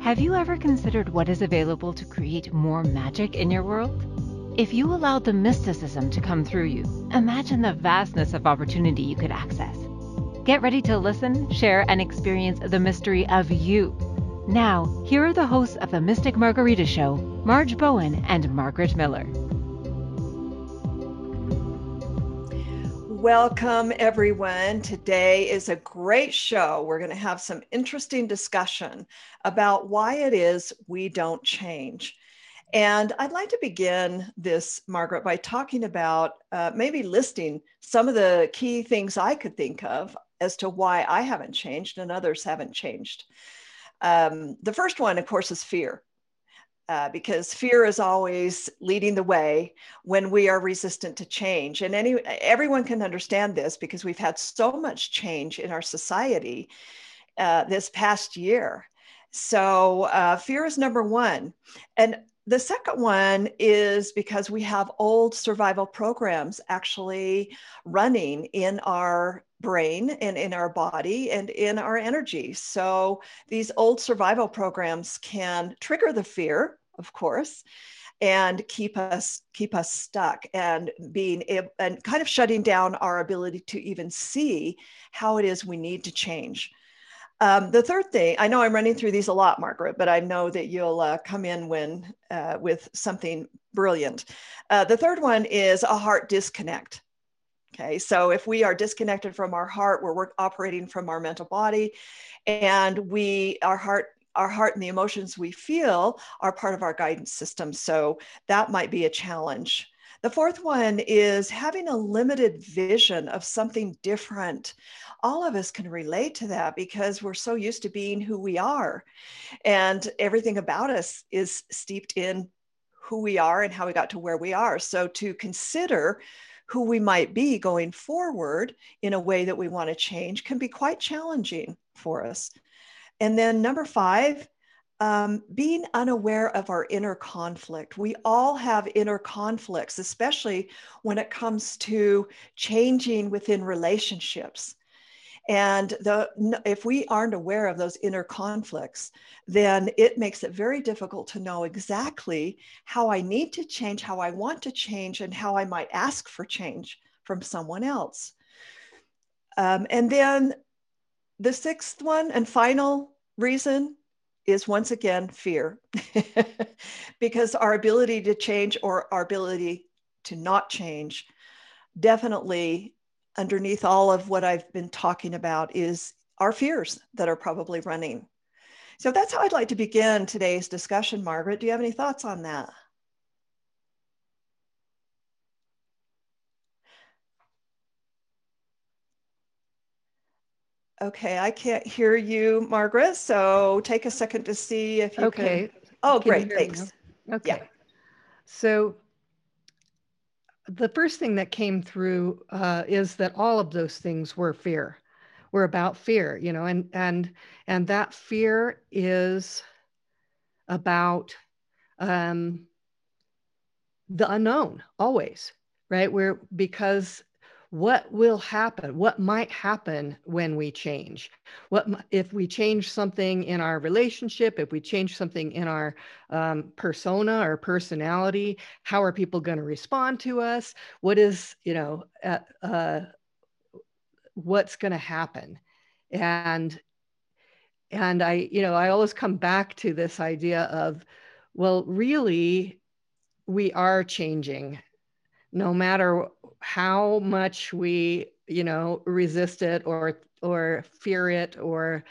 Have you ever considered what is available to create more magic in your world? If you allowed the mysticism to come through you, imagine the vastness of opportunity you could access. Get ready to listen, share, and experience the mystery of you. Now, here are the hosts of the Mystic Margarita Show, Marge Bowen and Margaret Miller. Welcome, everyone. Today is a great show. We're going to have some interesting discussion about why it is we don't change. And I'd like to begin this, Margaret, by talking about uh, maybe listing some of the key things I could think of as to why I haven't changed and others haven't changed. Um, the first one, of course, is fear uh, because fear is always leading the way when we are resistant to change. And any everyone can understand this because we've had so much change in our society uh, this past year. So uh, fear is number one, and the second one is because we have old survival programs actually running in our brain and in our body and in our energy. So these old survival programs can trigger the fear of course and keep us keep us stuck and being able and kind of shutting down our ability to even see how it is we need to change. Um, the third thing i know i'm running through these a lot margaret but i know that you'll uh, come in when uh, with something brilliant. Uh, the third one is a heart disconnect. Okay so if we are disconnected from our heart we're operating from our mental body and we our heart our heart and the emotions we feel are part of our guidance system. So that might be a challenge. The fourth one is having a limited vision of something different. All of us can relate to that because we're so used to being who we are. And everything about us is steeped in who we are and how we got to where we are. So to consider who we might be going forward in a way that we want to change can be quite challenging for us. And then number five, um, being unaware of our inner conflict. We all have inner conflicts, especially when it comes to changing within relationships. And the, if we aren't aware of those inner conflicts, then it makes it very difficult to know exactly how I need to change, how I want to change, and how I might ask for change from someone else. Um, and then the sixth one and final reason is once again fear, because our ability to change or our ability to not change definitely underneath all of what I've been talking about is our fears that are probably running. So that's how I'd like to begin today's discussion, Margaret. Do you have any thoughts on that? Okay, I can't hear you, Margaret. So take a second to see if you okay. can. Oh, can great. Thanks. Okay. Yeah. So the first thing that came through uh, is that all of those things were fear, were about fear, you know, and and and that fear is about um, the unknown always, right? Where because what will happen what might happen when we change? What if we change something in our relationship if we change something in our um, persona or personality how are people going to respond to us? What is you know uh, uh, what's going to happen? And and i you know i always come back to this idea of well really we are changing no matter how much we you know resist it or or fear it or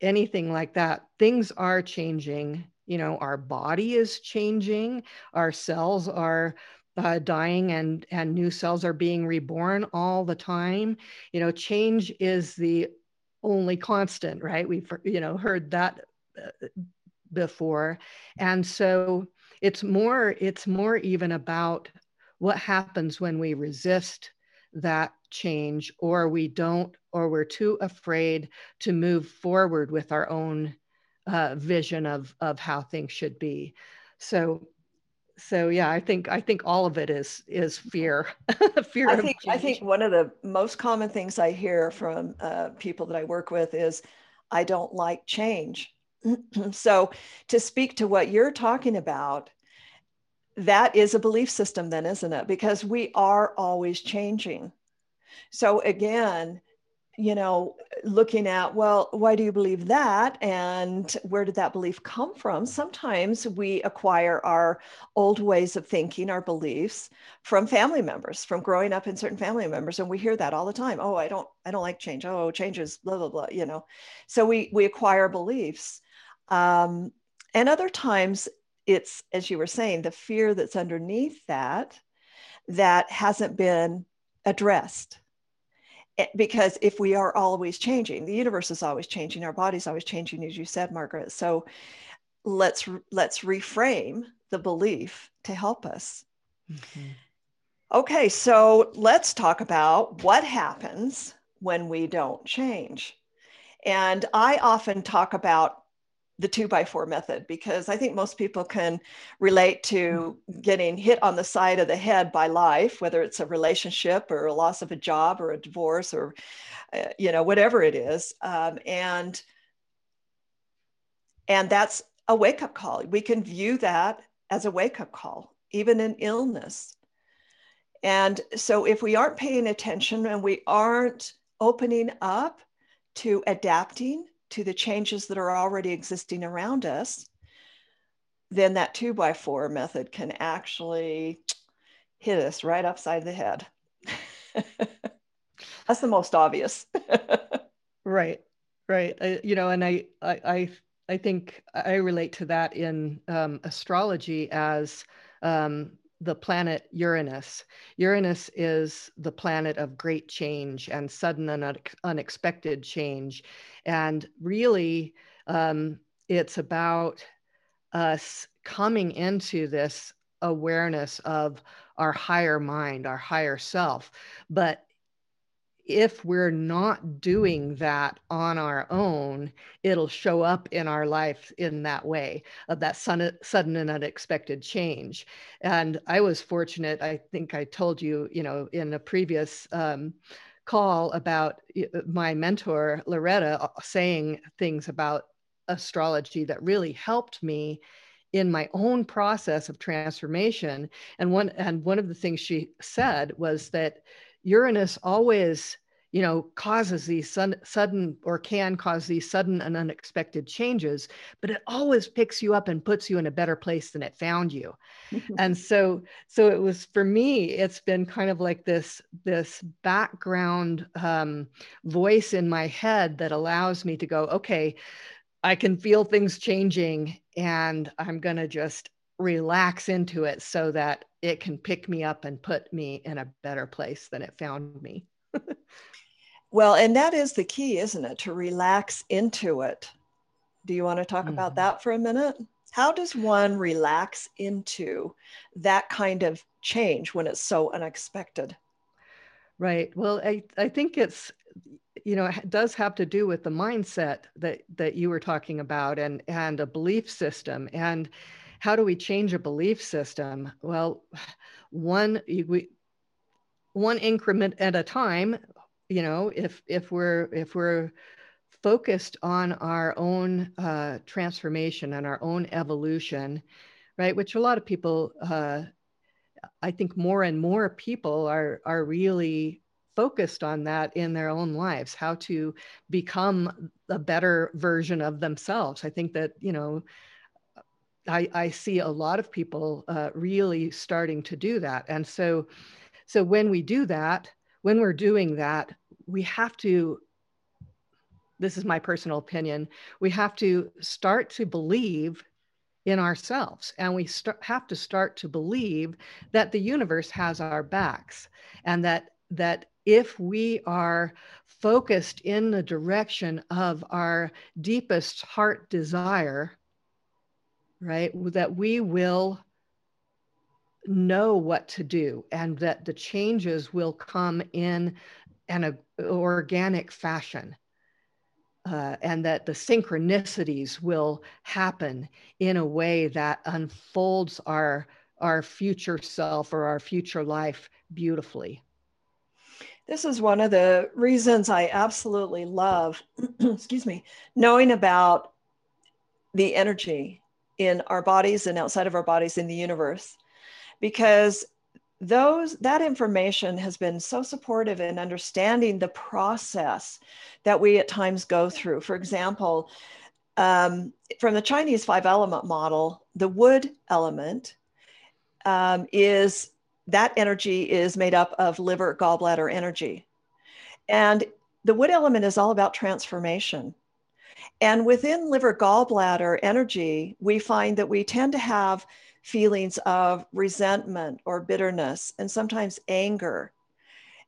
anything like that things are changing. You know our body is changing. Our cells are uh, dying and and new cells are being reborn all the time. You know change is the only constant right? We've you know heard that uh, before. And so it's more it's more even about what happens when we resist that change or we don't or we're too afraid to move forward with our own uh, vision of of how things should be. So so yeah i think i think all of it is is fear fear i think i think one of the most common things i hear from uh, people that i work with is i don't like change. So, to speak to what you're talking about, that is a belief system, then, isn't it? Because we are always changing. So, again, you know, looking at, well, why do you believe that? And where did that belief come from? Sometimes we acquire our old ways of thinking, our beliefs from family members, from growing up in certain family members. And we hear that all the time. Oh, I don't, I don't like change. Oh, changes, blah, blah, blah, you know. So we we acquire beliefs. Um, and other times it's, as you were saying, the fear that's underneath that that hasn't been addressed. Eh, because if we are always changing the universe is always changing our body's always changing as you said margaret. So let's let's reframe the belief to help us. Mm-hmm. okay so let's talk about what happens when we don't change. And i often talk about the two by four method because I think most people can relate to getting hit on the side of the head by life, whether it's a relationship or a loss of a job or a divorce or, uh, you know, whatever it is. Um, and, and that's a wake up call. We can view that as a wake up call, even in illness. And so if we aren't paying attention and we aren't opening up to adapting, to the changes that are already existing around us, then that two by four method can actually hit us right upside the head. That's the most obvious. right, right. I, you know, and I, I, I, I think I relate to that in um, astrology as um, the planet Uranus. Uranus is the planet of great change and sudden and unexpected change. And really, um, it's about us coming into this awareness of our higher mind, our higher self. But if we're not doing that on our own, it'll show up in our life in that way of that sudden and unexpected change. And I was fortunate, I think I told you, you know, in a previous um, call about my mentor, Loretta, uh, saying things about astrology that really helped me in my own process of transformation and one and one of the things she said was that Uranus always, you know, causes these sudden or can cause these sudden and unexpected changes, but it always picks you up and puts you in a better place than it found you. and so, so it was for me. It's been kind of like this this background um, voice in my head that allows me to go, okay, I can feel things changing, and I'm gonna just relax into it so that it can pick me up and put me in a better place than it found me. well, and that is the key, isn't it? To relax into it. Do you want to talk mm-hmm. about that for a minute? How does one relax into that kind of change when it's so unexpected? Right. Well, I, I think it's you know it does have to do with the mindset that that you were talking about and and a belief system and how do we change a belief system? Well, one we one increment at a time. You know, if if we're if we're focused on our own uh, transformation and our own evolution, right? Which a lot of people, uh, I think, more and more people are are really focused on that in their own lives how to become a better version of themselves i think that you know I, I see a lot of people uh, really starting to do that. And so, so when we do that, when we're doing that, we have to, this is my personal opinion, we have to start to believe in ourselves and we have to start to believe that the universe has our backs and that that if we are focused in the direction of our deepest heart desire right? That we will know what to do and that the changes will come in an organic fashion. Uh, and that the synchronicities will happen in a way that unfolds our our future self or our future life beautifully. This is one of the reasons I absolutely love, excuse me, knowing about the energy in our bodies and outside of our bodies in the universe. Because those that information has been so supportive in understanding the process that we at times go through. For example um, from the chinese five element model the wood element um, is that energy is made up of liver gallbladder energy. And the wood element is all about transformation and within liver gallbladder energy we find that we tend to have feelings of resentment or bitterness and sometimes anger.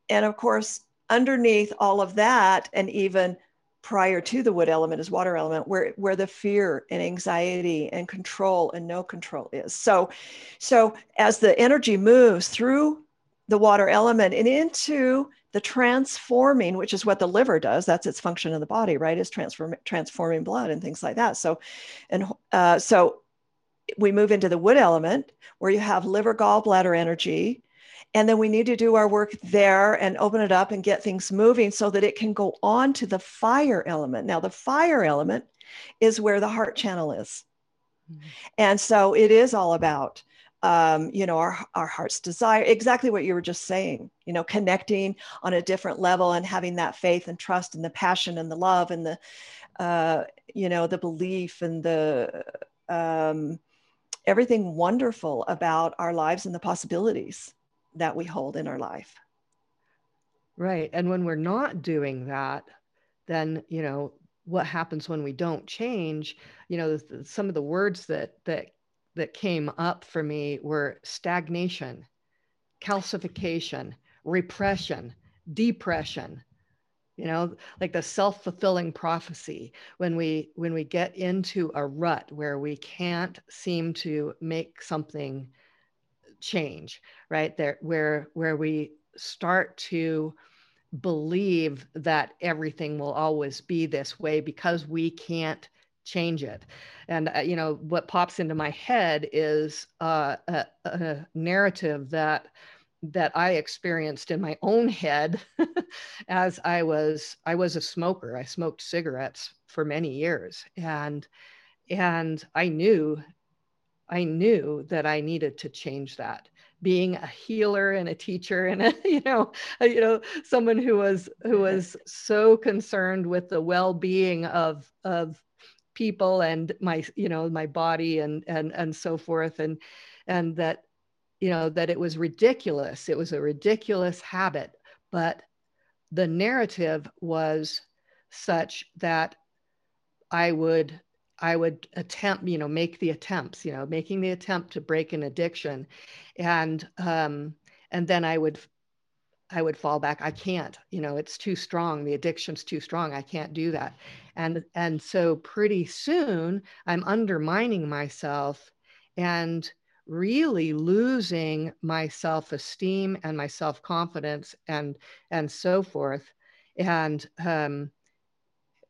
And of course, underneath all of that, and even prior to the wood element is water element where where the fear and anxiety and control and no control is so so as the energy moves through the water element and into the transforming which is what the liver does that's its function in the body right is transform, transforming blood and things like that so and uh, so we move into the wood element where you have liver gallbladder energy. And then we need to do our work there and open it up and get things moving so that it can go on to the fire element. Now, the fire element is where the heart channel is. Mm-hmm. And so it is all about, um, you know, our, our heart's desire, exactly what you were just saying, you know, connecting on a different level and having that faith and trust and the passion and the love and the, uh, you know, the belief and the, um, everything wonderful about our lives and the possibilities that we hold in our life. Right. And when we're not doing that, then, you know, what happens when we don't change, you know, some of the words that that that came up for me were stagnation, calcification, repression, depression, you know like the self-fulfilling prophecy when we when we get into a rut where we can't seem to make something change right? There where where we start to believe that everything will always be this way because we can't change it and uh, you know what pops into my head is uh, a, a narrative that that I experienced in my own head as I was I was a smoker. I smoked cigarettes for many years and and I knew I knew that I needed to change that. Being a healer and a teacher and a, you know a, you know someone who was who was so concerned with the well-being of of people and my you know my body and and and so forth. And and that you know, that it was ridiculous. It was a ridiculous habit, but the narrative was such that I would I would attempt, you know, make the attempts, you know, making the attempt to break an addiction, and um, and then I would I would fall back. I can't, you know, it's too strong. The addiction's too strong. I can't do that, and and so pretty soon I'm undermining myself, and really losing my self-esteem and my self-confidence and and so forth and um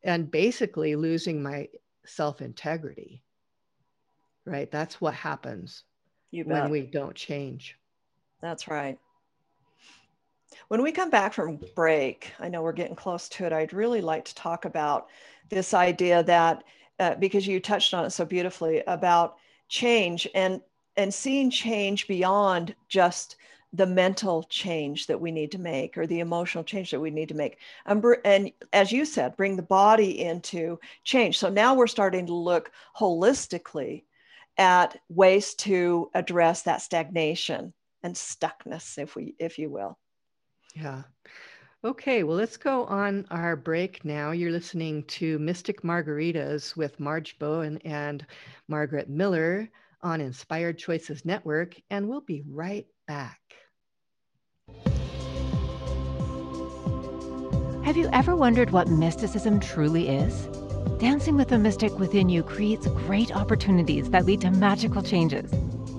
and basically losing my self-integrity right that's what happens when we don't change that's right when we come back from break i know we're getting close to it i'd really like to talk about this idea that uh, because you touched on it so beautifully about change and and seeing change beyond just the mental change that we need to make or the emotional change that we need to make. And, and as you said bring the body into change. So now we're starting to look holistically at ways to address that stagnation and stuckness if we if you will yeah okay well let's go on our break now you're listening to mystic margaritas with marge bowen and margaret miller on Inspired Choices Network, and we'll be right back. Have you ever wondered what mysticism truly is? Dancing with the mystic within you creates great opportunities that lead to magical changes.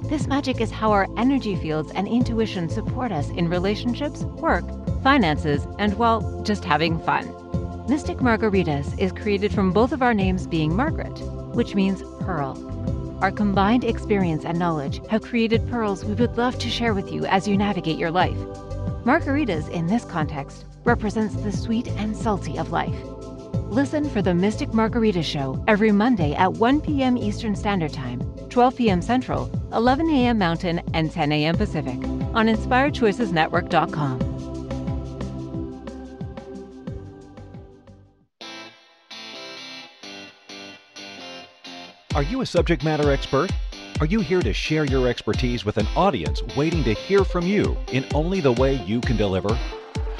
This magic is how our energy fields and intuition support us in relationships, work, finances, and, well, just having fun. Mystic Margaritas is created from both of our names being Margaret, which means pearl our combined experience and knowledge have created pearls we would love to share with you as you navigate your life. Margaritas, in this context, represents the sweet and salty of life. Listen for the Mystic Margarita Show every Monday at 1 p.m. Eastern Standard Time, 12 p.m. Central, 11 a.m. Mountain, and 10 a.m. Pacific on InspiredChoicesNetwork.com. Are you a subject matter expert? Are you here to share your expertise with an audience waiting to hear from you in only the way you can deliver?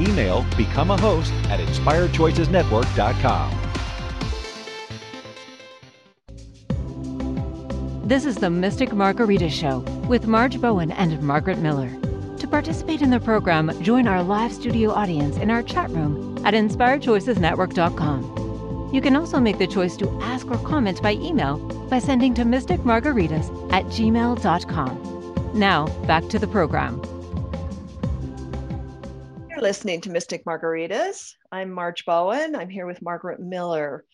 Email become a host at inspiredchoicesnetwork.com. This is the Mystic Margarita Show with Marge Bowen and Margaret Miller. To participate in the program, join our live studio audience in our chat room at inspiredchoicesnetwork.com. You can also make the choice to ask or comment by email by sending to mysticmargaritas at gmail.com. Now, back to the program. You're listening to Mystic Margaritas. I'm Marge Bowen. I'm here with Margaret Miller.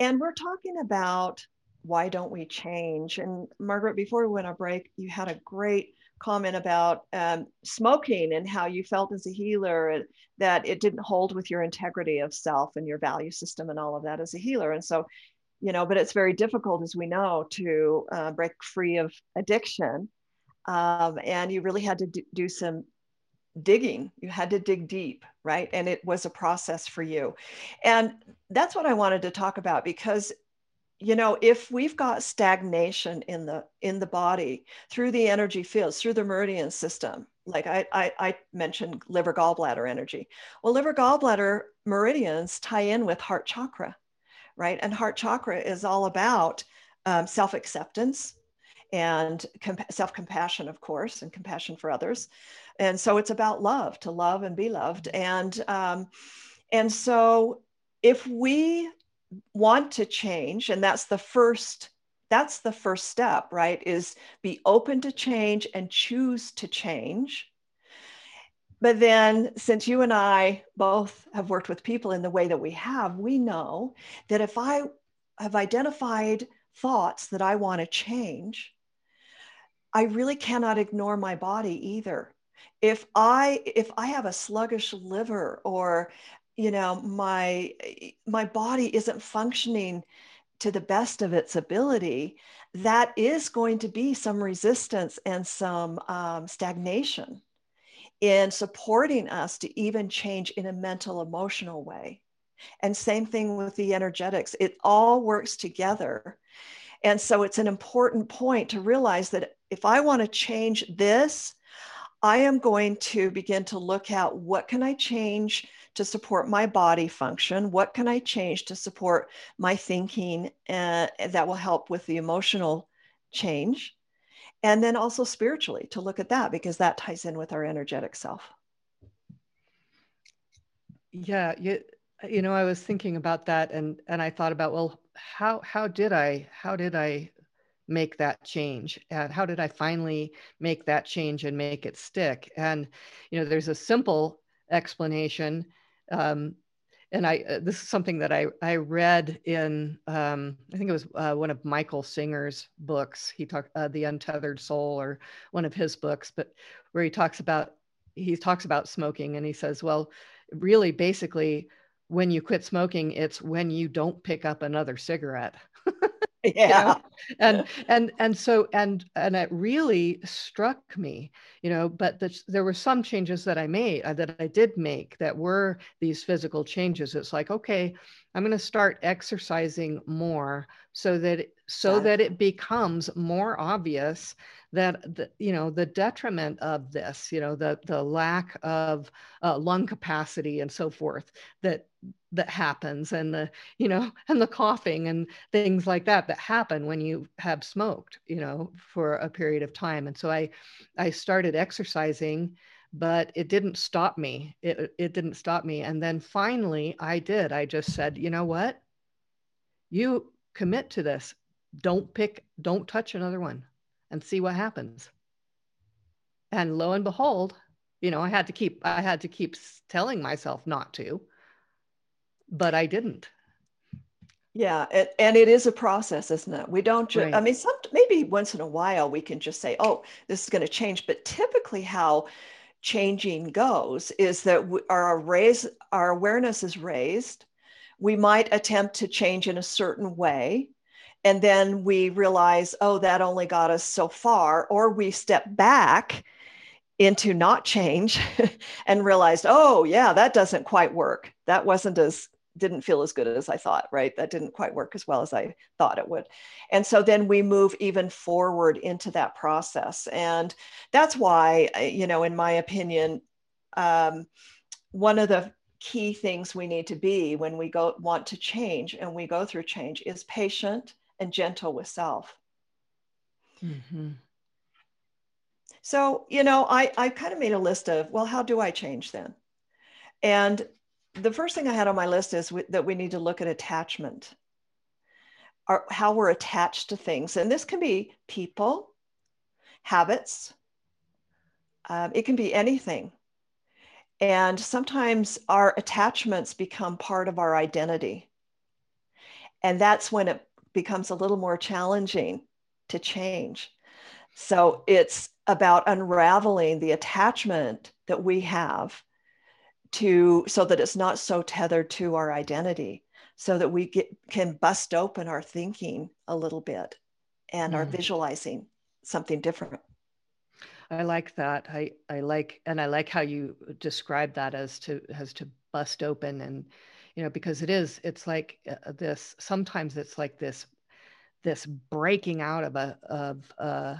And we're talking about why don't we change? And Margaret, before we went on break, you had a great comment about um, smoking and how you felt as a healer that it didn't hold with your integrity of self and your value system and all of that as a healer. And so, you know, but it's very difficult, as we know, to uh, break free of addiction. Um, and you really had to do some digging. You had to dig deep right? And it was a process for you. And that's what i wanted to talk about because you know if we've got stagnation in the in the body through the energy fields through the meridian system like I, I, I mentioned liver gallbladder energy well liver gallbladder meridians tie in with heart chakra right? And heart chakra is all about um, self-acceptance and comp- self-compassion of course and compassion for others and so it's about love to love and be loved. And um, and so if we want to change and that's the first that's the first step right is be open to change and choose to change. But then since you and i both have worked with people in the way that we have we know that if i have identified thoughts that i want to change i really cannot ignore my body either if i if i have a sluggish liver or you know my my body isn't functioning to the best of its ability that is going to be some resistance and some um, stagnation in supporting us to even change in a mental emotional way. And same thing with the energetics. It all works together. And so it's an important point to realize that if i want to change this I am going to begin to look at what can I change to support my body function? What can I change to support my thinking uh, that will help with the emotional change? And then also spiritually to look at that because that ties in with our energetic self. Yeah, you, you know, I was thinking about that and and I thought about well, how how did I how did I make that change? And how did i finally make that change and make it stick? And you know there's a simple explanation um, and i uh, this is something that i i read in um, i think it was uh, one of michael singer's books. He talked uh, the untethered soul or one of his books but where he talks about he talks about smoking and he says well really basically when you quit smoking it's when you don't pick up another cigarette yeah you know? and and and so and and it really struck me you know but the, there were some changes that i made uh, that i did make that were these physical changes it's like okay i'm going to start exercising more so that so that it becomes more obvious that the, you know the detriment of this you know the the lack of uh, lung capacity and so forth that that happens and the you know and the coughing and things like that that happen when you have smoked you know for a period of time. And so i i started exercising but it didn't stop me it, it didn't stop me and then finally i did i just said you know what you commit to this. Don't pick, don't touch another one and see what happens. And lo and behold, you know, I had to keep, I had to keep telling myself not to, but I didn't. Yeah, it, and it is a process, isn't it? We don't just, Right. I mean, some, maybe once in a while we can just say, oh, this is going to change. But typically, how changing goes is that our raise, our awareness is raised. We might attempt to change in a certain way. And then we realize, oh, that only got us so far. Or we step back into not change and realized, oh, yeah, that doesn't quite work. That wasn't as didn't feel as good as I thought, right? That didn't quite work as well as I thought it would. And so then we move even forward into that process. And that's why, uh, you know, in my opinion, um, one of the key things we need to be when we go want to change and we go through change is patient and gentle with self. Mm-hmm. So, you know, I, I kind of made a list of, well, how do I change then? And the first thing I had on my list is w- that we need to look at attachment, or how we're attached to things. And this can be people, habits, um, it can be anything. And sometimes our attachments become part of our identity. And that's when it becomes a little more challenging to change. So it's about unraveling the attachment that we have to so that it's not so tethered to our identity so that we get, can bust open our thinking a little bit and Mm. visualizing something different I like that. I, I like, and I like how you describe that as to, as to bust open and, you know, because it is, it's like uh, this, sometimes it's like this, this breaking out of a, of, uh,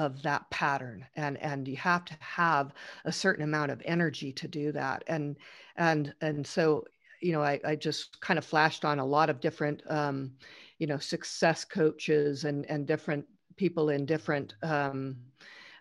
of that pattern and and you have to have a certain amount of energy to do that and and and so you know i, I just kind of flashed on a lot of different um, you know success coaches and and different people in different um,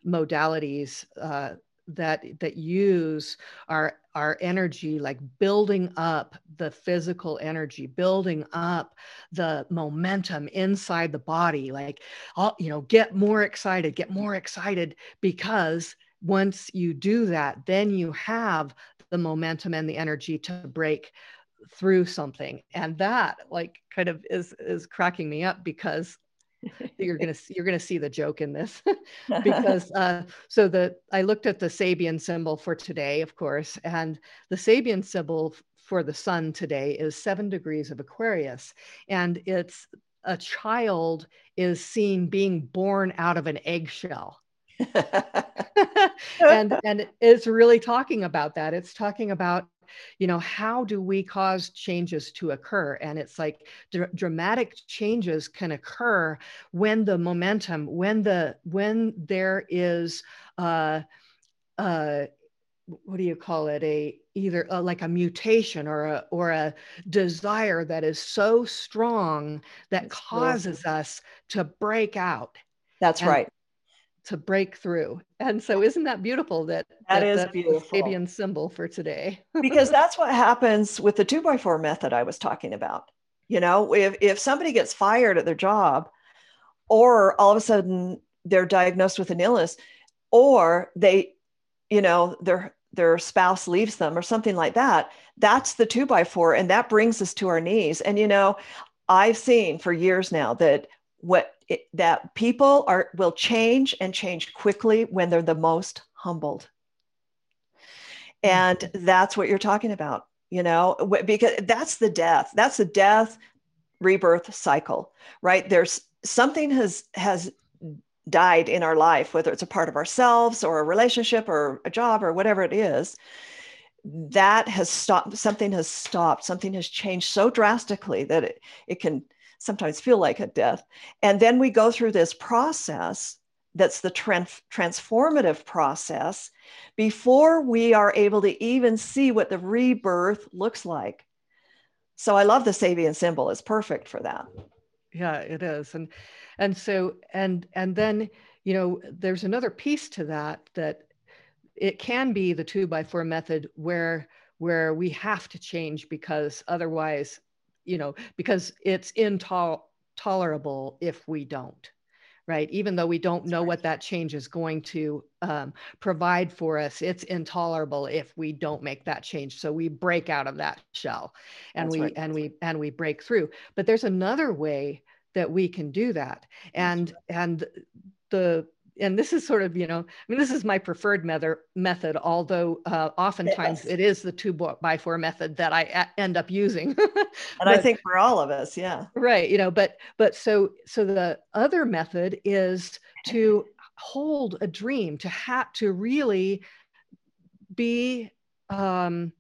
modalities uh, that that use our our energy like building up the physical energy building up the momentum inside the body like all you know get more excited get more excited because once you do that then you have the momentum and the energy to break through something. And that like kind of is is cracking me up because you're gonna you're gonna see the joke in this because uh, so the I looked at the Sabian symbol for today, of course, and the Sabian symbol for the sun today is seven degrees of Aquarius, and it's a child is seen being born out of an eggshell. and and it's really talking about that. It's talking about you know how do we cause changes to occur? And it's like dr- dramatic changes can occur when the momentum when the when there is uh uh what do you call it? A either a, like a mutation or a or a desire that is so strong that causes us to break out. That's And- right to break through and so isn't that beautiful that That is that's the beautiful. Sabian symbol for today because that's what happens with the two by four method I was talking about. You know, if, if somebody gets fired at their job, or all of a sudden they're diagnosed with an illness, or they, you know, their their spouse leaves them or something like that, that's the two by four, and that brings us to our knees. And you know, I've seen for years now that what it, that people are will change and change quickly when they're the most humbled. And mm-hmm. that's what you're talking about you know because that's the death that's the death rebirth cycle right? There's something has has died in our life whether it's a part of ourselves or a relationship or a job or whatever it is that has stopped something has stopped something has changed so drastically that it, it can sometimes feel like a death and then we go through this process that's the tran- transformative process before we are able to even see what the rebirth looks like. So I love the Sabian symbol. It's perfect for that. yeah it is and and so and and then you know there's another piece to that that it can be the two by four method where where we have to change because otherwise you know, because it's intolerable if we don't right? Even though we don't know what that change is going to um, provide for us, it's intolerable if we don't make that change. So we break out of that shell, and That's we right. and we and we break through. But there's another way that we can do that, and and the and this is sort of you know i mean this is my preferred method method although uh, oftentimes yes. it is the two by four method that i a- end up using and but, i think for all of us yeah right you know but but so so the other method is to hold a dream to have to really be um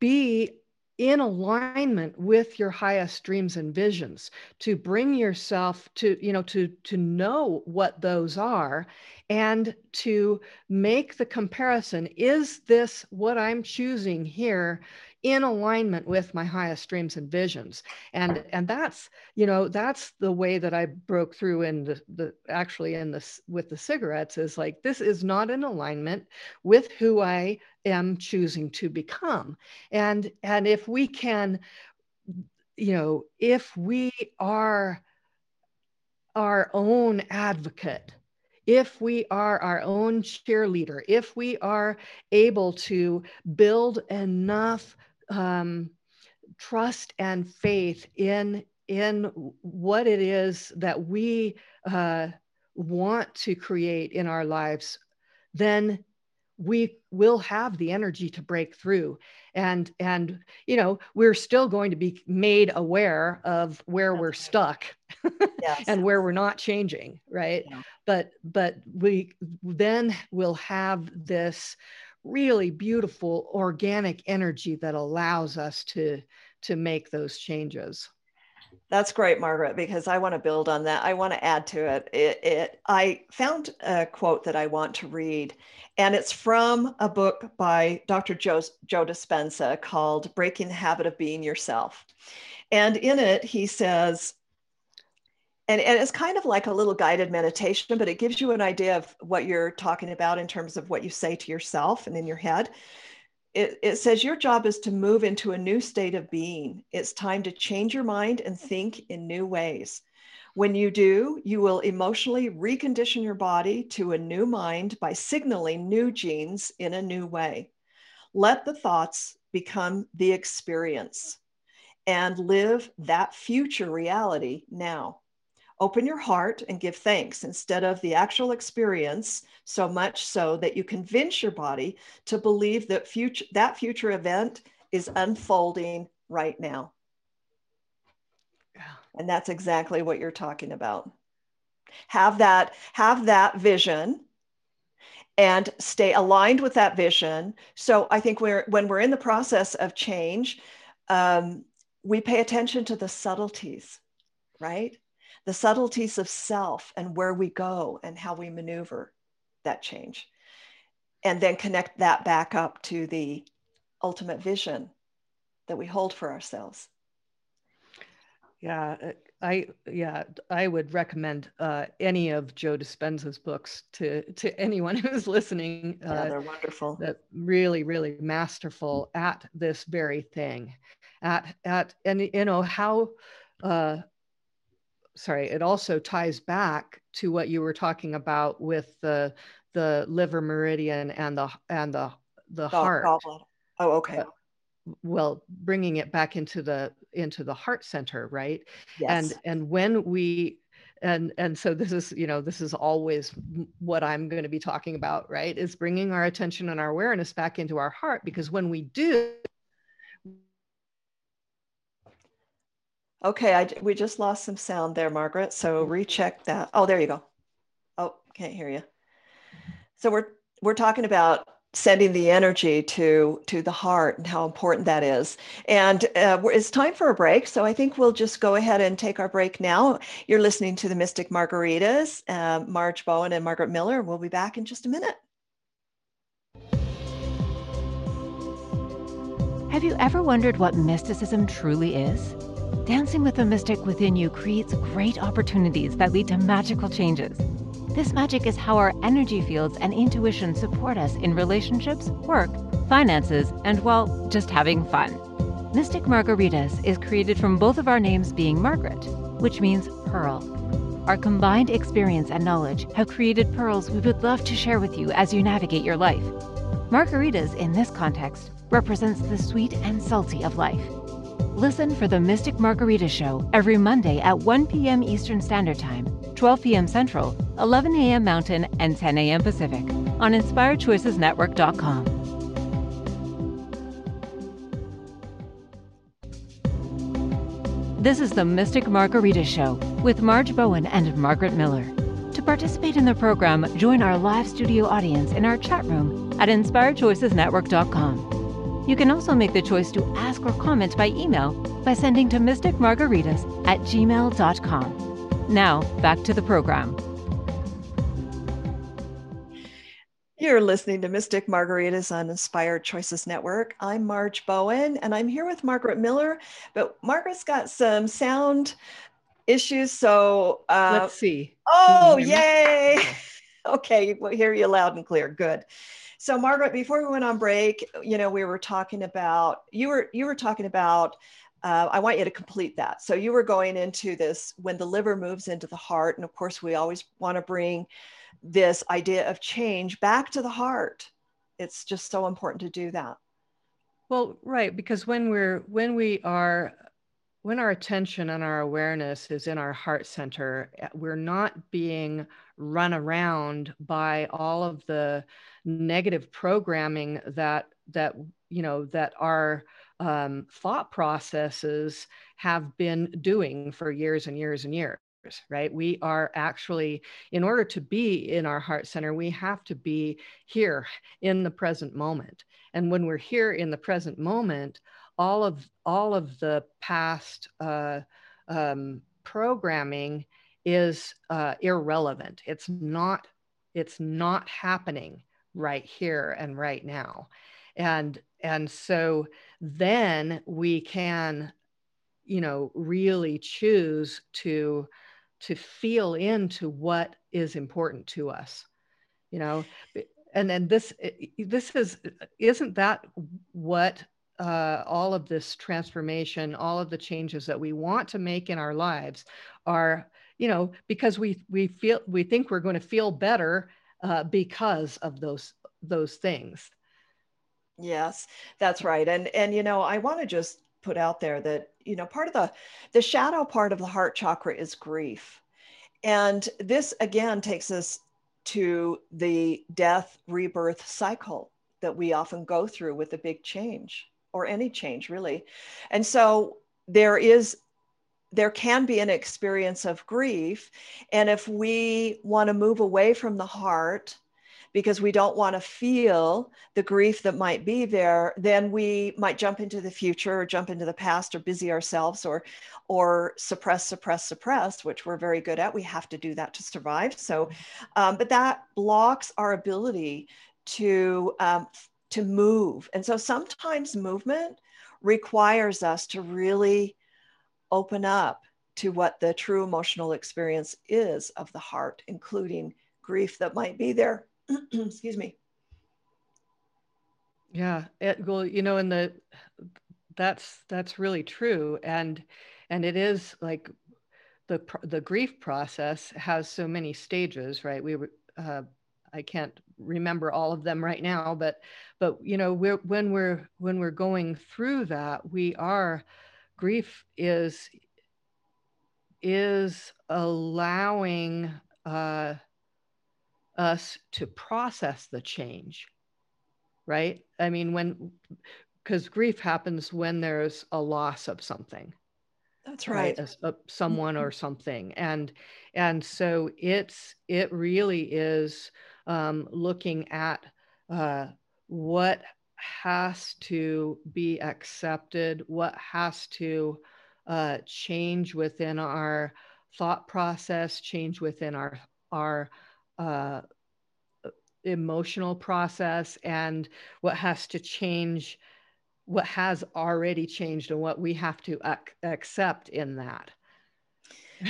be in alignment with your highest dreams and visions to bring yourself to you know to to know what those are and to make the comparison is this what i'm choosing here in alignment with my highest dreams and visions. And and that's you know that's the way that i broke through in the, the actually in this with the cigarettes is like this is not in alignment with who i am choosing to become. And and if we can you know if we are our own advocate if we are our own cheerleader, if we are able to build enough um, trust and faith in in what it is that we uh, want to create in our lives, then we will have the energy to break through and and you know we're still going to be made aware of where we're stuck yes. and where we're not changing right yeah. but but we then will have this really beautiful organic energy that allows us to to make those changes. That's great margaret because i want to build on that. I want to add to it. it it i found a quote that i want to read and it's from a book by dr joe, joe dispenza called breaking the habit of being yourself. And in it he says and, and it's kind of like a little guided meditation, but it gives you an idea of what you're talking about in terms of what you say to yourself and in your head. It, it says your job is to move into a new state of being. It's time to change your mind and think in new ways. When you do, you will emotionally recondition your body to a new mind by signaling new genes in a new way. Let the thoughts become the experience and live that future reality now. Open your heart and give thanks instead of the actual experience, so much so that you convince your body to believe that future that future event is unfolding right now. And that's exactly what you're talking about. Have that have that vision and stay aligned with that vision. So I think we're when we're in the process of change, um, we pay attention to the subtleties, right? The subtleties of self and where we go and how we maneuver that change. And then connect that back up to the ultimate vision that we hold for ourselves. Yeah, uh, I yeah, I would recommend uh, any of Joe Dispenza's books to to anyone who's listening. Uh, yeah, they're wonderful. That really, really masterful at this very thing, at at and you know how uh, sorry, it also ties back to what you were talking about with the the liver meridian and the and the the heart. Oh, okay. Uh, well, bringing it back into the into the heart center, right? Yes. And and when we and and so this is you know this is always what i'm going to be talking about right is bringing our attention and our awareness back into our heart because when we do Okay, I, we just lost some sound there, Margaret. So recheck that. Oh, there you go. Oh, can't hear you. So we're we're talking about sending the energy to to the heart and how important that is. And uh, it's time for a break. So I think we'll just go ahead and take our break now. You're listening to the Mystic Margaritas, uh, Marge Bowen and Margaret Miller. We'll be back in just a minute. Have you ever wondered what mysticism truly is? Dancing with the mystic within you creates great opportunities that lead to magical changes. This magic is how our energy fields and intuition support us in relationships, work, finances, and, well, just having fun. Mystic Margaritas is created from both of our names being Margaret, which means pearl. Our combined experience and knowledge have created pearls we would love to share with you as you navigate your life. Margaritas, in this context, represents the sweet and salty of life. Listen for the Mystic Margarita Show every Monday at 1 p.m. Eastern Standard Time, 12 p.m. Central, 11 a.m. Mountain, and 10 a.m. Pacific on InspiredChoicesNetwork.com. This is the Mystic Margarita Show with Marge Bowen and Margaret Miller. To participate in the program, join our live studio audience in our chat room at InspiredChoicesNetwork.com. You can also make the choice to ask or comment by email by sending to mysticmargaritas at gmail.com. Now, back to the program. You're listening to Mystic Margaritas on Inspired Choices Network. I'm Marge Bowen and I'm here with Margaret Miller, but Margaret's got some sound issues. So uh, let's see. Oh, yay. okay, we'll hear you loud and clear. Good. So Margaret, before we went on break, you know, we were talking about, you were, you were talking about uh, I want you to complete that. So you were going into this when the liver moves into the heart, and of course we always want to bring this idea of change back to the heart. It's just so important to do that. Well, right, because when we're when we are when our attention and our awareness is in our heart center, we're not being run around by all of the negative programming that that you know that our um, thought processes have been doing for years and years and years right? We are actually, in order to be in our heart center, we have to be here in the present moment. And when we're here in the present moment, all of all of the past uh, um, programming is uh, irrelevant. It's not. It's not happening right here and right now, and and so then we can, you know, really choose to to feel into what is important to us you know? And then this this is isn't that what uh, all of this transformation all of the changes that we want to make in our lives are you know because we we feel we think we're going to feel better uh, because of those those things. Yes that's right. And and you know i want to just put out there that you know part of the the shadow part of the heart chakra is grief. And this again takes us to the death rebirth cycle that we often go through with a big change or any change really. And so there is there can be an experience of grief and if we want to move away from the heart because we don't want to feel the grief that might be there, then we might jump into the future or jump into the past or busy ourselves or or suppress, suppress, suppress, which we're very good at. We have to do that to survive. So, um, but that blocks our ability to um, to move. And so sometimes movement requires us to really open up to what the true emotional experience is of the heart, including grief that might be there. Excuse me. Yeah it, well you know and the that's that's really true. And and it is like the the grief process has so many stages right? We uh, i can't remember all of them right now but but you know we're when we're when we're going through that we are grief is is allowing uh us to process the change, right? I mean, when, because grief happens when there's a loss of something. That's right. right? A, a, someone or mm-hmm. something. And, and so it's, it really is um, looking at uh, what has to be accepted, what has to uh, change within our thought process, change within our, our uh, emotional process and what has to change what has already changed and what we have to ac- accept in that.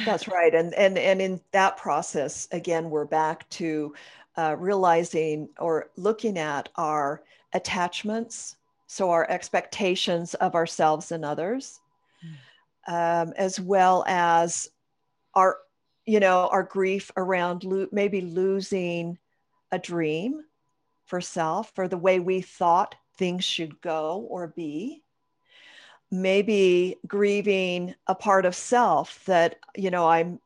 That's right and and and in that process again we're back to uh, realizing or looking at our attachments So, our expectations of ourselves and others, um, as well as our, you know, our grief around lo- maybe losing a dream for self or the way we thought things should go or be. Maybe grieving a part of self that you know i'm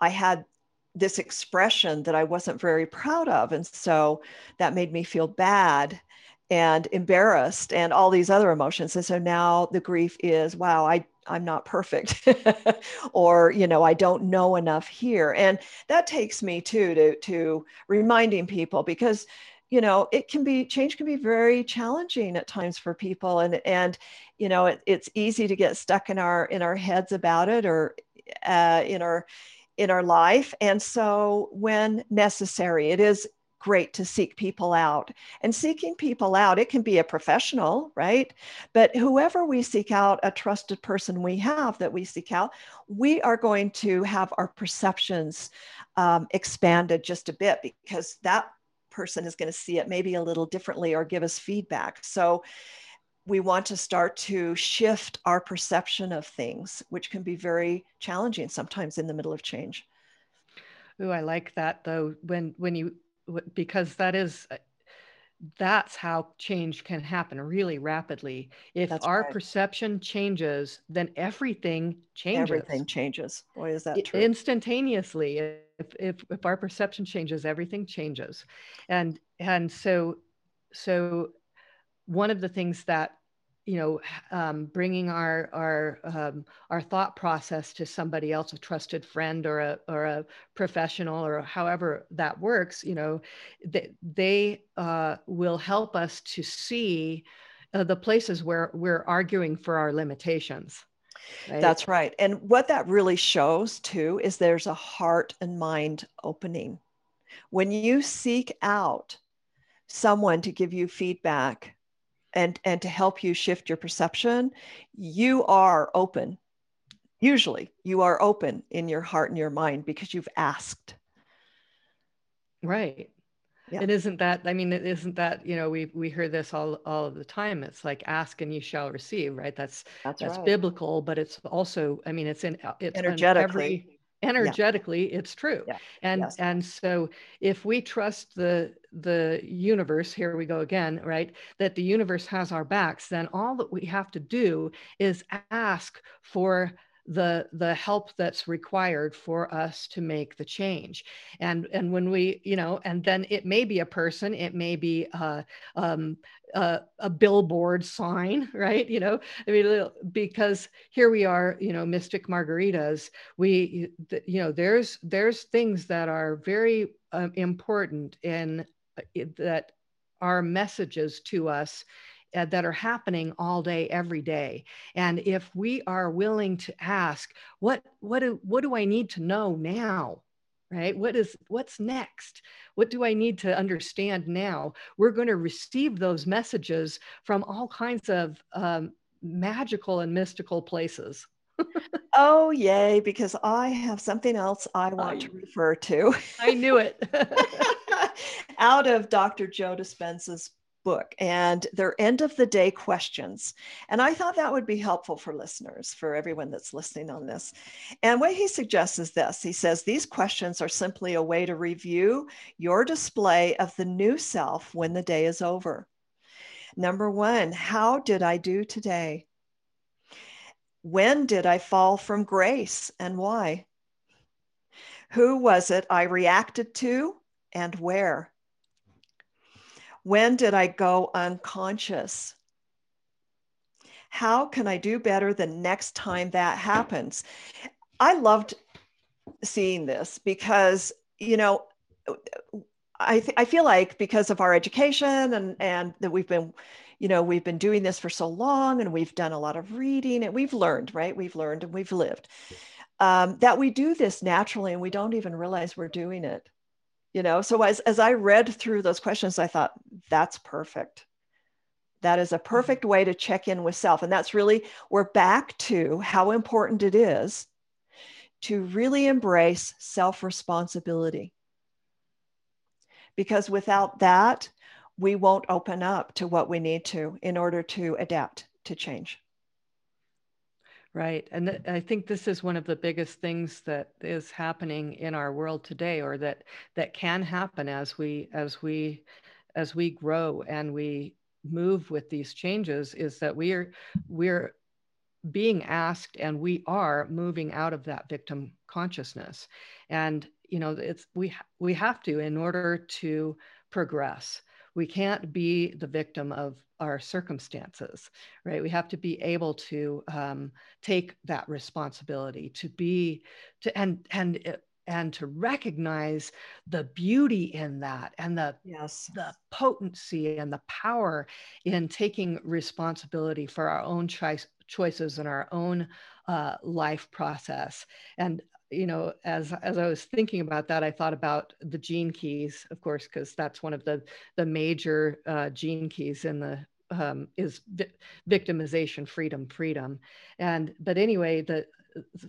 i had this expression that i wasn't very proud of and so that made me feel bad and embarrassed and all these other emotions. And so now the grief is wow i i'm not perfect. Or you know i don't know enough here. And that takes me too to to reminding people because you know it can be change can be very challenging at times for people. And and you know it, it's easy to get stuck in our in our heads about it or uh, in our in our life. And so when necessary it is great to seek people out and seeking people out it can be a professional right but whoever we seek out a trusted person we have that we seek out we are going to have our perceptions um, expanded just a bit because that person is going to see it maybe a little differently or give us feedback. So we want to start to shift our perception of things, which can be very challenging sometimes in the middle of change. Oh, I like that though. When when you because that is uh, that's how change can happen really rapidly. If that's our right. perception changes, then everything changes. Everything changes. Boy, is that true. Instantaneously. If, if, if our perception changes, everything changes. And, and so, so one of the things that you know um, bringing our our um, our thought process to somebody else a trusted friend or a or a professional or however that works you know they, they uh, will help us to see uh, the places where we're arguing for our limitations right? that's right and what that really shows too is there's a heart and mind opening when you seek out someone to give you feedback and and to help you shift your perception you are open. Usually you are open in your heart and your mind because you've asked. Right. Yeah. it isn't that i mean it isn't that you know we we hear this all all of the time. It's like ask and you shall receive right? That's that's, that's right. biblical but it's also i mean it's in it's energetically. every, energetically yeah. it's true yeah. and yes. and so if we trust the the universe here we go again right that the universe has our backs then all that we have to do is ask for the the help that's required for us to make the change. And and when we you know and then it may be a person it may be uh, um, a, a billboard sign right? You know i mean because here we are you know mystic margaritas. We you know there's there's things that are very um, important in uh, that are messages to us uh, that are happening all day every day. And if we are willing to ask what what do, what do i need to know now? Right? What is what's next? What do i need to understand now? We're going to receive those messages from all kinds of um, magical and mystical places. Oh yay because i have something else i want I, to refer to. I knew it. Out of dr joe dispenza's book and their end of the day questions. And I thought that would be helpful for listeners, for everyone that's listening on this. And what he suggests is this he says, These questions are simply a way to review your display of the new self when the day is over. Number one, how did I do today? When did I fall from grace and why? Who was it I reacted to and where? When did I go unconscious? How can I do better the next time that happens? I loved seeing this because, you know, I, th- I feel like because of our education and, and that we've been, you know, we've been doing this for so long and we've done a lot of reading and we've learned, right? We've learned and we've lived um, that we do this naturally and we don't even realize we're doing it you know so as, as i read through those questions i thought that's perfect that is a mm-hmm. perfect way to check in with self and that's really we're back to how important it is to really embrace self responsibility because without that we won't open up to what we need to in order to adapt to change. Right. And th- I think this is one of the biggest things that is happening in our world today or that that can happen as we as we as we grow and we move with these changes is that we are we're being asked and we are moving out of that victim consciousness. And you know it's we we have to in order to progress we can't be the victim of our circumstances right? We have to be able to um, take that responsibility to be to and and and to recognize the beauty in that and the yes. the potency and the power in taking responsibility for our own choice, choices and our own uh, life process. And you know as as i was thinking about that i thought about the gene keys of course because that's one of the the major uh, gene keys in the um, is vi- victimization freedom freedom. And but anyway the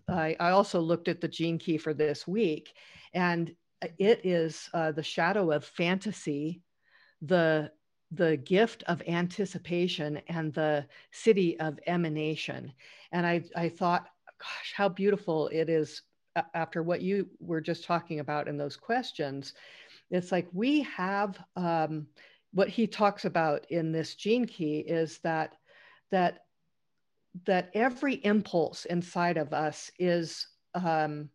I, I, also looked at the gene key for this week and it is uh, the shadow of fantasy the the gift of anticipation and the Siddhi of emanation. And i i thought gosh how beautiful it is after what you were just talking about in those questions, it's like we have um, what he talks about in this gene key is that that that every impulse inside of us is um,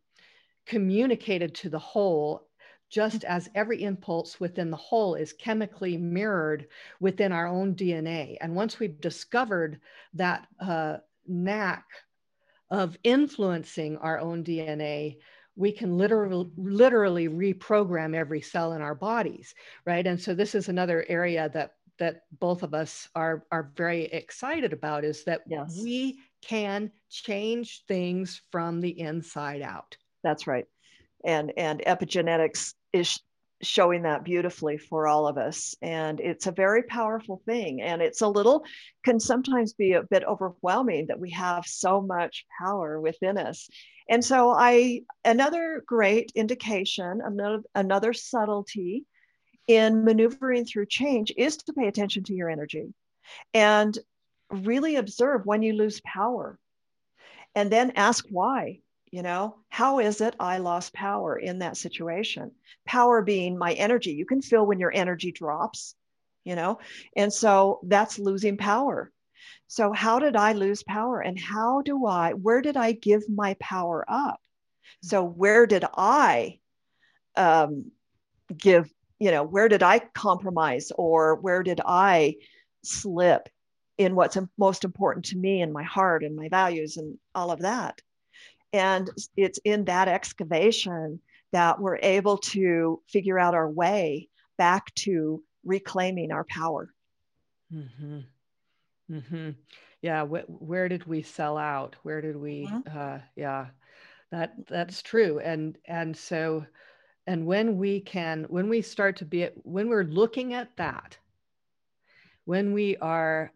communicated to the whole just as every impulse within the whole is chemically mirrored within our own DNA. And once we've discovered that uh, knack of influencing our own DNA, we can literally literally reprogram every cell in our bodies, right? And so this is another area that that both of us are are very excited about is that yes. we can change things from the inside out. That's right. And and epigenetics is showing that beautifully for all of us. And it's a very powerful thing. And it's a little, can sometimes be a bit overwhelming that we have so much power within us. And so, I, another great indication, another, another subtlety in maneuvering through change is to pay attention to your energy and really observe when you lose power and then ask why you know how is it i lost power in that situation? Power being my energy. You can feel when your energy drops you know and so that's losing power. So how did i lose power and how do i where did i give my power up? So where did i um, give you know where did i compromise or where did i slip in what's most important to me and my heart and my values and all of that and it's in that excavation that we're able to figure out our way back to reclaiming our power. Mm-hmm. Mm-hmm. Yeah. Wh- where did we sell out? Where did we? Mm-hmm. Uh, yeah, that that's true. And and so, and when we can, when we start to be, when we're looking at that, when we are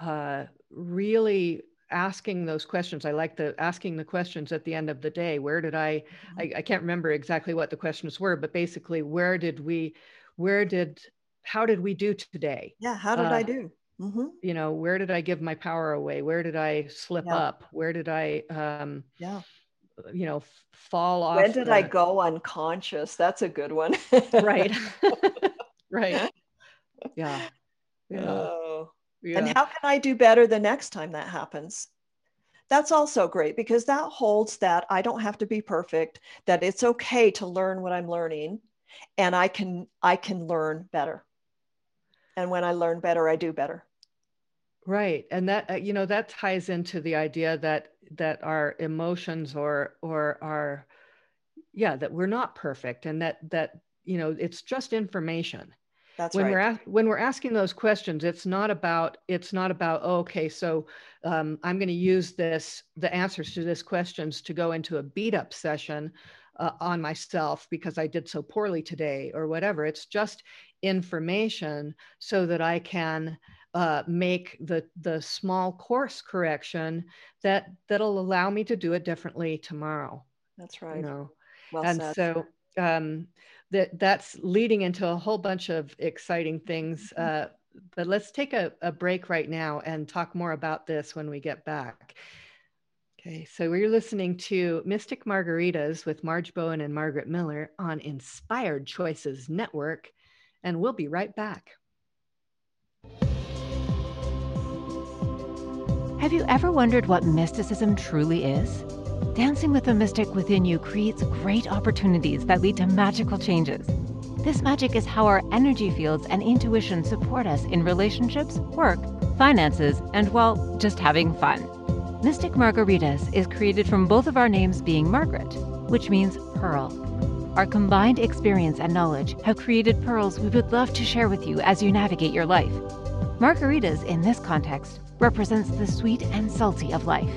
uh, really asking those questions i like the asking the questions at the end of the day where did I, I mm-hmm. i, can't remember exactly what the questions were but basically where did we where did how did we do today yeah how did uh, i do mm-hmm. you know where did i give my power away where did i slip yeah. up where did i um yeah you know fall off when did the... i go unconscious that's a good one right right yeah yeah oh yeah. And how can I do better the next time that happens? That's also great because that holds that I don't have to be perfect, that it's okay to learn what I'm learning and I can I can learn better. And when I learn better, I do better. Right. And that uh, you know that ties into the idea that that our emotions or or our yeah, that we're not perfect and that that you know it's just information that's when right. we're when we're asking those questions, it's not about it's not about oh, okay, so um, I'm going to use this the answers to this questions to go into a beat up session uh, on myself because I did so poorly today or whatever. It's just information so that I can uh, make the the small course correction that that'll allow me to do it differently tomorrow. That's right. You know, well and said. so um, that that's leading into a whole bunch of exciting things. Mm-hmm. Uh, but let's take a, a break right now and talk more about this when we get back. Okay, so we're listening to Mystic Margaritas with Marge Bowen and Margaret Miller on Inspired Choices Network, and we'll be right back. Have you ever wondered what mysticism truly is? Dancing with the mystic within you creates great opportunities that lead to magical changes. This magic is how our energy fields and intuition support us in relationships, work, finances, and, well, just having fun. Mystic Margaritas is created from both of our names being Margaret, which means pearl. Our combined experience and knowledge have created pearls we would love to share with you as you navigate your life. Margaritas, in this context, represents the sweet and salty of life.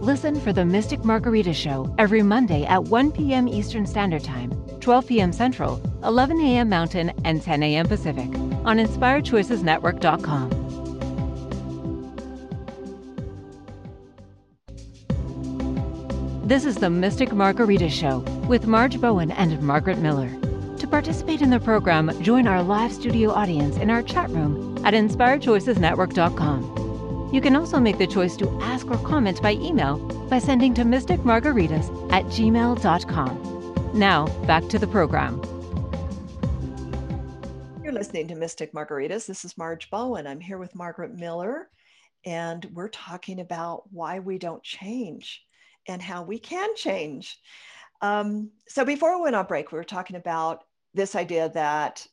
Listen for the Mystic Margarita Show every Monday at 1 p.m. Eastern Standard Time, 12 p.m. Central, 11 a.m. Mountain, and 10 a.m. Pacific on InspiredChoicesNetwork.com. This is the Mystic Margarita Show with Marge Bowen and Margaret Miller. To participate in the program, join our live studio audience in our chat room at inspiredchoicesnetwork.com. You can also make the choice to ask or comment by email by sending to mysticmargaritas at gmail.com. Now, back to the program. You're listening to Mystic Margaritas. This is Marge Bowen. I'm here with Margaret Miller, and we're talking about why we don't change and how we can change. Um, so before we went on break, we were talking about this idea that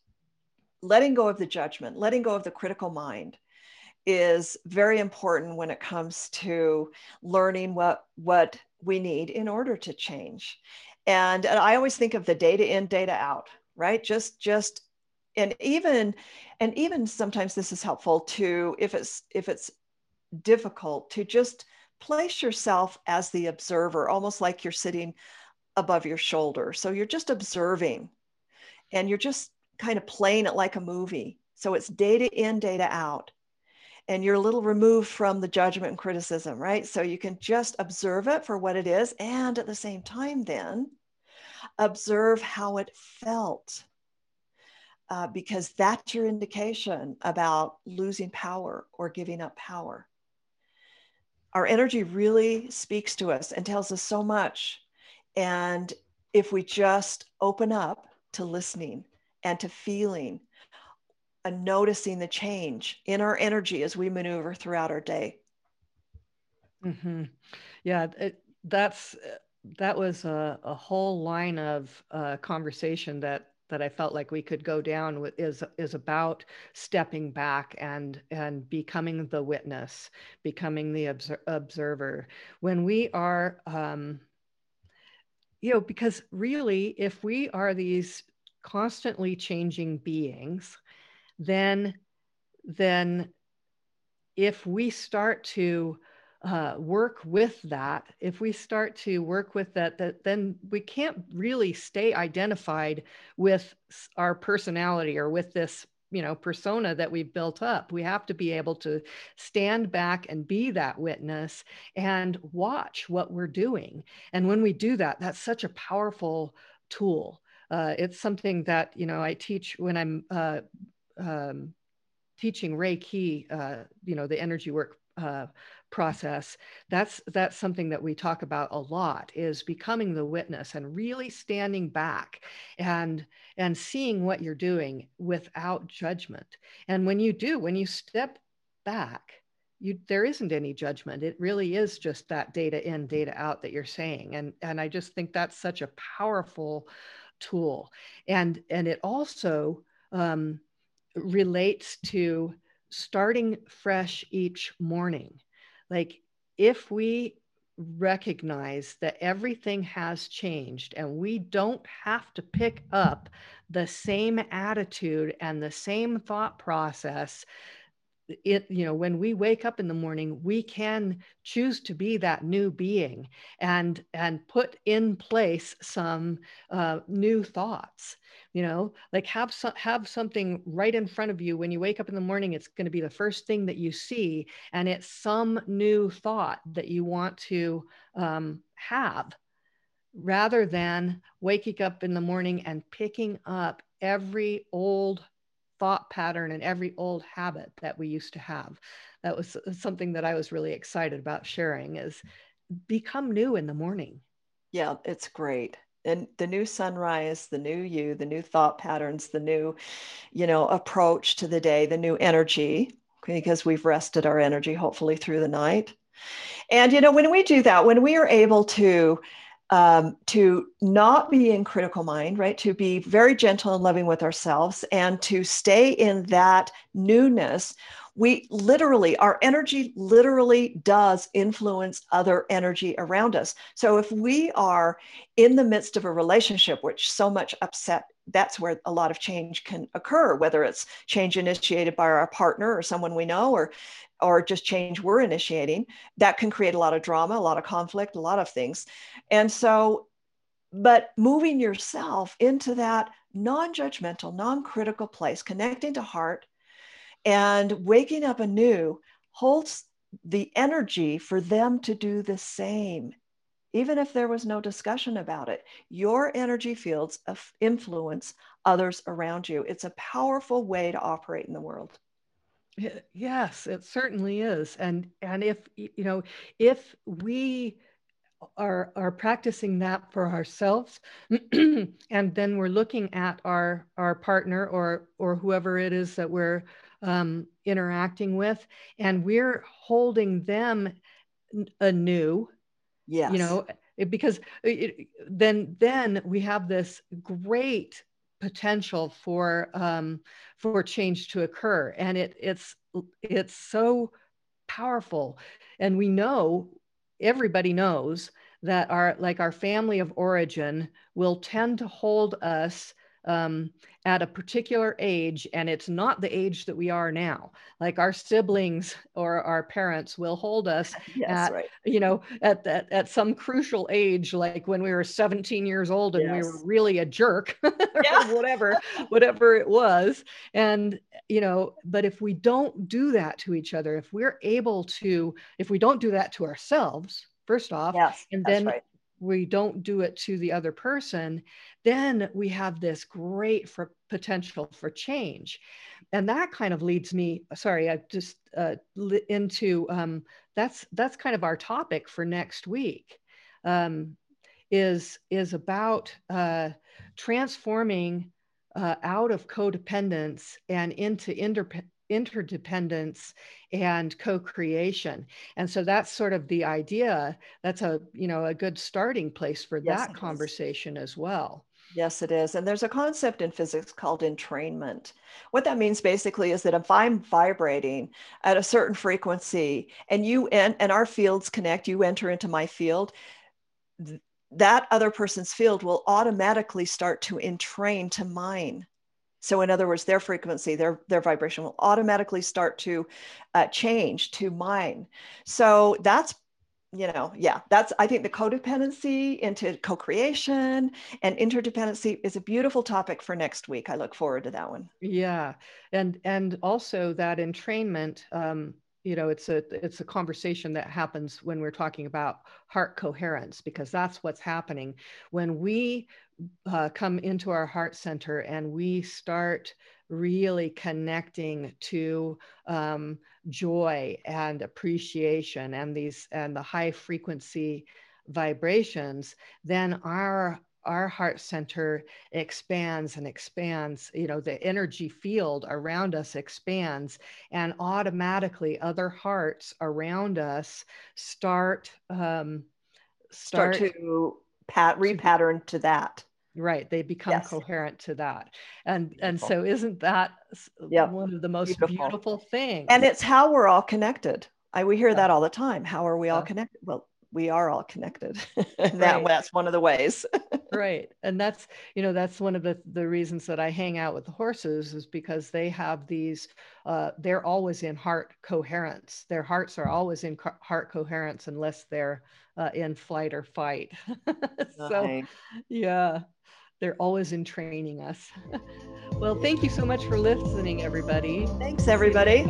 letting go of the judgment, letting go of the critical mind is very important when it comes to learning what what we need in order to change. And, and I always think of the data in, data out, right? Just just and even and even sometimes this is helpful to if it's if it's difficult to just place yourself as the observer, almost like you're sitting above your shoulder. So you're just observing and you're just kind of playing it like a movie. So it's data in, data out. And you're a little removed from the judgment and criticism, right? So you can just observe it for what it is. And at the same time, then observe how it felt. Uh, because that's your indication about losing power or giving up power our energy really speaks to us and tells us so much. And if we just open up to listening and to feeling and noticing the change in our energy as we maneuver throughout our day. Mm-hmm. Yeah, it, that's that was a, a whole line of uh, conversation that that I felt like we could go down with is is about stepping back and and becoming the witness, becoming the obser- observer. When we are, um, you know, because really, if we are these constantly changing beings, then then if we start to uh, work with that, if we start to work with that, that, then we can't really stay identified with our personality or with this you know persona that we've built up. We have to be able to stand back and be that witness and watch what we're doing. And when we do that that's such a powerful tool uh, it's something that you know i teach when i'm uh, um, teaching reiki uh, you know the energy work uh, process. That's that's something that we talk about a lot is becoming the witness and really standing back and and seeing what you're doing without judgment. And when you do when you step back you there isn't any judgment. It really is just that data in data out that you're saying. And and i just think that's such a powerful tool. And and it also um, relates to starting fresh each morning. Like if we recognize that everything has changed and we don't have to pick up the same attitude and the same thought process it you know when we wake up in the morning we can choose to be that new being and and put in place some uh, new thoughts you know? Like have some have something right in front of you. When you wake up in the morning it's going to be the first thing that you see and it's some new thought that you want to um, have rather than waking up in the morning and picking up every old thought pattern and every old habit that we used to have. That was something that I was really excited about sharing is become new in the morning. Yeah, it's great. And the new sunrise, the new you, the new thought patterns, the new, you know, approach to the day, the new energy, because we've rested our energy hopefully through the night. And you know, when we do that, when we are able to um, to not be in critical mind, right? To be very gentle and loving with ourselves and to stay in that newness. We literally, our energy literally does influence other energy around us. So if we are in the midst of a relationship, which so much upset, that's where a lot of change can occur, whether it's change initiated by our partner or someone we know, or or just change we're initiating, that can create a lot of drama, a lot of conflict, a lot of things. And so, but moving yourself into that non judgmental, non critical place, connecting to heart and waking up anew holds the energy for them to do the same. Even if there was no discussion about it, your energy fields influence others around you. It's a powerful way to operate in the world. Yes, it certainly is. And and if you know, if we are are practicing that for ourselves and then we're looking at our our partner or or whoever it is that we're um, interacting with and we're holding them anew yes. you know because it, then then we have this great potential for um, for change to occur, and it it's it's so powerful, and we know everybody knows that our like our family of origin will tend to hold us um, at a particular age and it's not the age that we are now like our siblings or our parents will hold us yes, at right. you know at that at some crucial age like when we were 17 years old and yes. we were really a jerk yeah. whatever whatever it was and you know but if we don't do that to each other if we're able to if we don't do that to ourselves first off yes, and then right we don't do it to the other person, then we have this great for potential for change. And that kind of leads me, sorry, I just uh, into um, that's that's kind of our topic for next week. Um, is is about uh, transforming uh, out of codependence and into indep- interdependence and co-creation. And so that's sort of the idea. That's a you know a good starting place for yes, that conversation is. as well. Yes it is. And there's a concept in physics called entrainment. What that means basically is that if i'm vibrating at a certain frequency and you and, and our fields connect you enter into my field that other person's field will automatically start to entrain to mine so in other words, their frequency, their, their vibration will automatically start to uh, change to mine. So that's you know, yeah, that's I think the codependency into co-creation and interdependency is a beautiful topic for next week. I look forward to that one. Yeah, and and also that entrainment. Um, you know, it's a it's a conversation that happens when we're talking about heart coherence because that's what's happening when we uh, come into our heart center and we start really connecting to um, joy and appreciation and these and the high frequency vibrations then our our heart center expands and expands you know the energy field around us expands and automatically other hearts around us start um start, start to pat repattern to that right they become yes. coherent to that and beautiful. and so isn't that yep. one of the most beautiful. beautiful things and it's how we're all connected I, we hear yeah. that all the time how are we all connected well we are all connected that right. that's one of the ways right and that's you know that's one of the the reasons that i hang out with the horses is because they have these uh, they're always in heart coherence their hearts are always in co- heart coherence unless they're uh, in flight or fight so yeah they're always entraining us. well, thank you so much for listening, everybody. Thanks, everybody.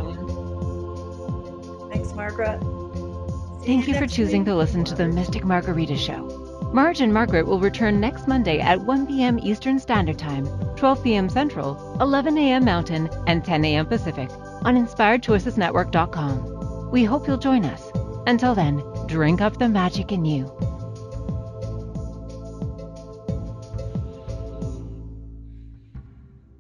Thanks, Margaret. Thank you for choosing to listen to the Mystic Margarita Show. Marge and Margaret will return next Monday at 1 p.m. Eastern Standard Time, 12 p.m. Central, 11 a.m. Mountain, and 10 a.m. Pacific on InspiredChoicesNetwork.com. We hope you'll join us. Until then, drink up the magic in you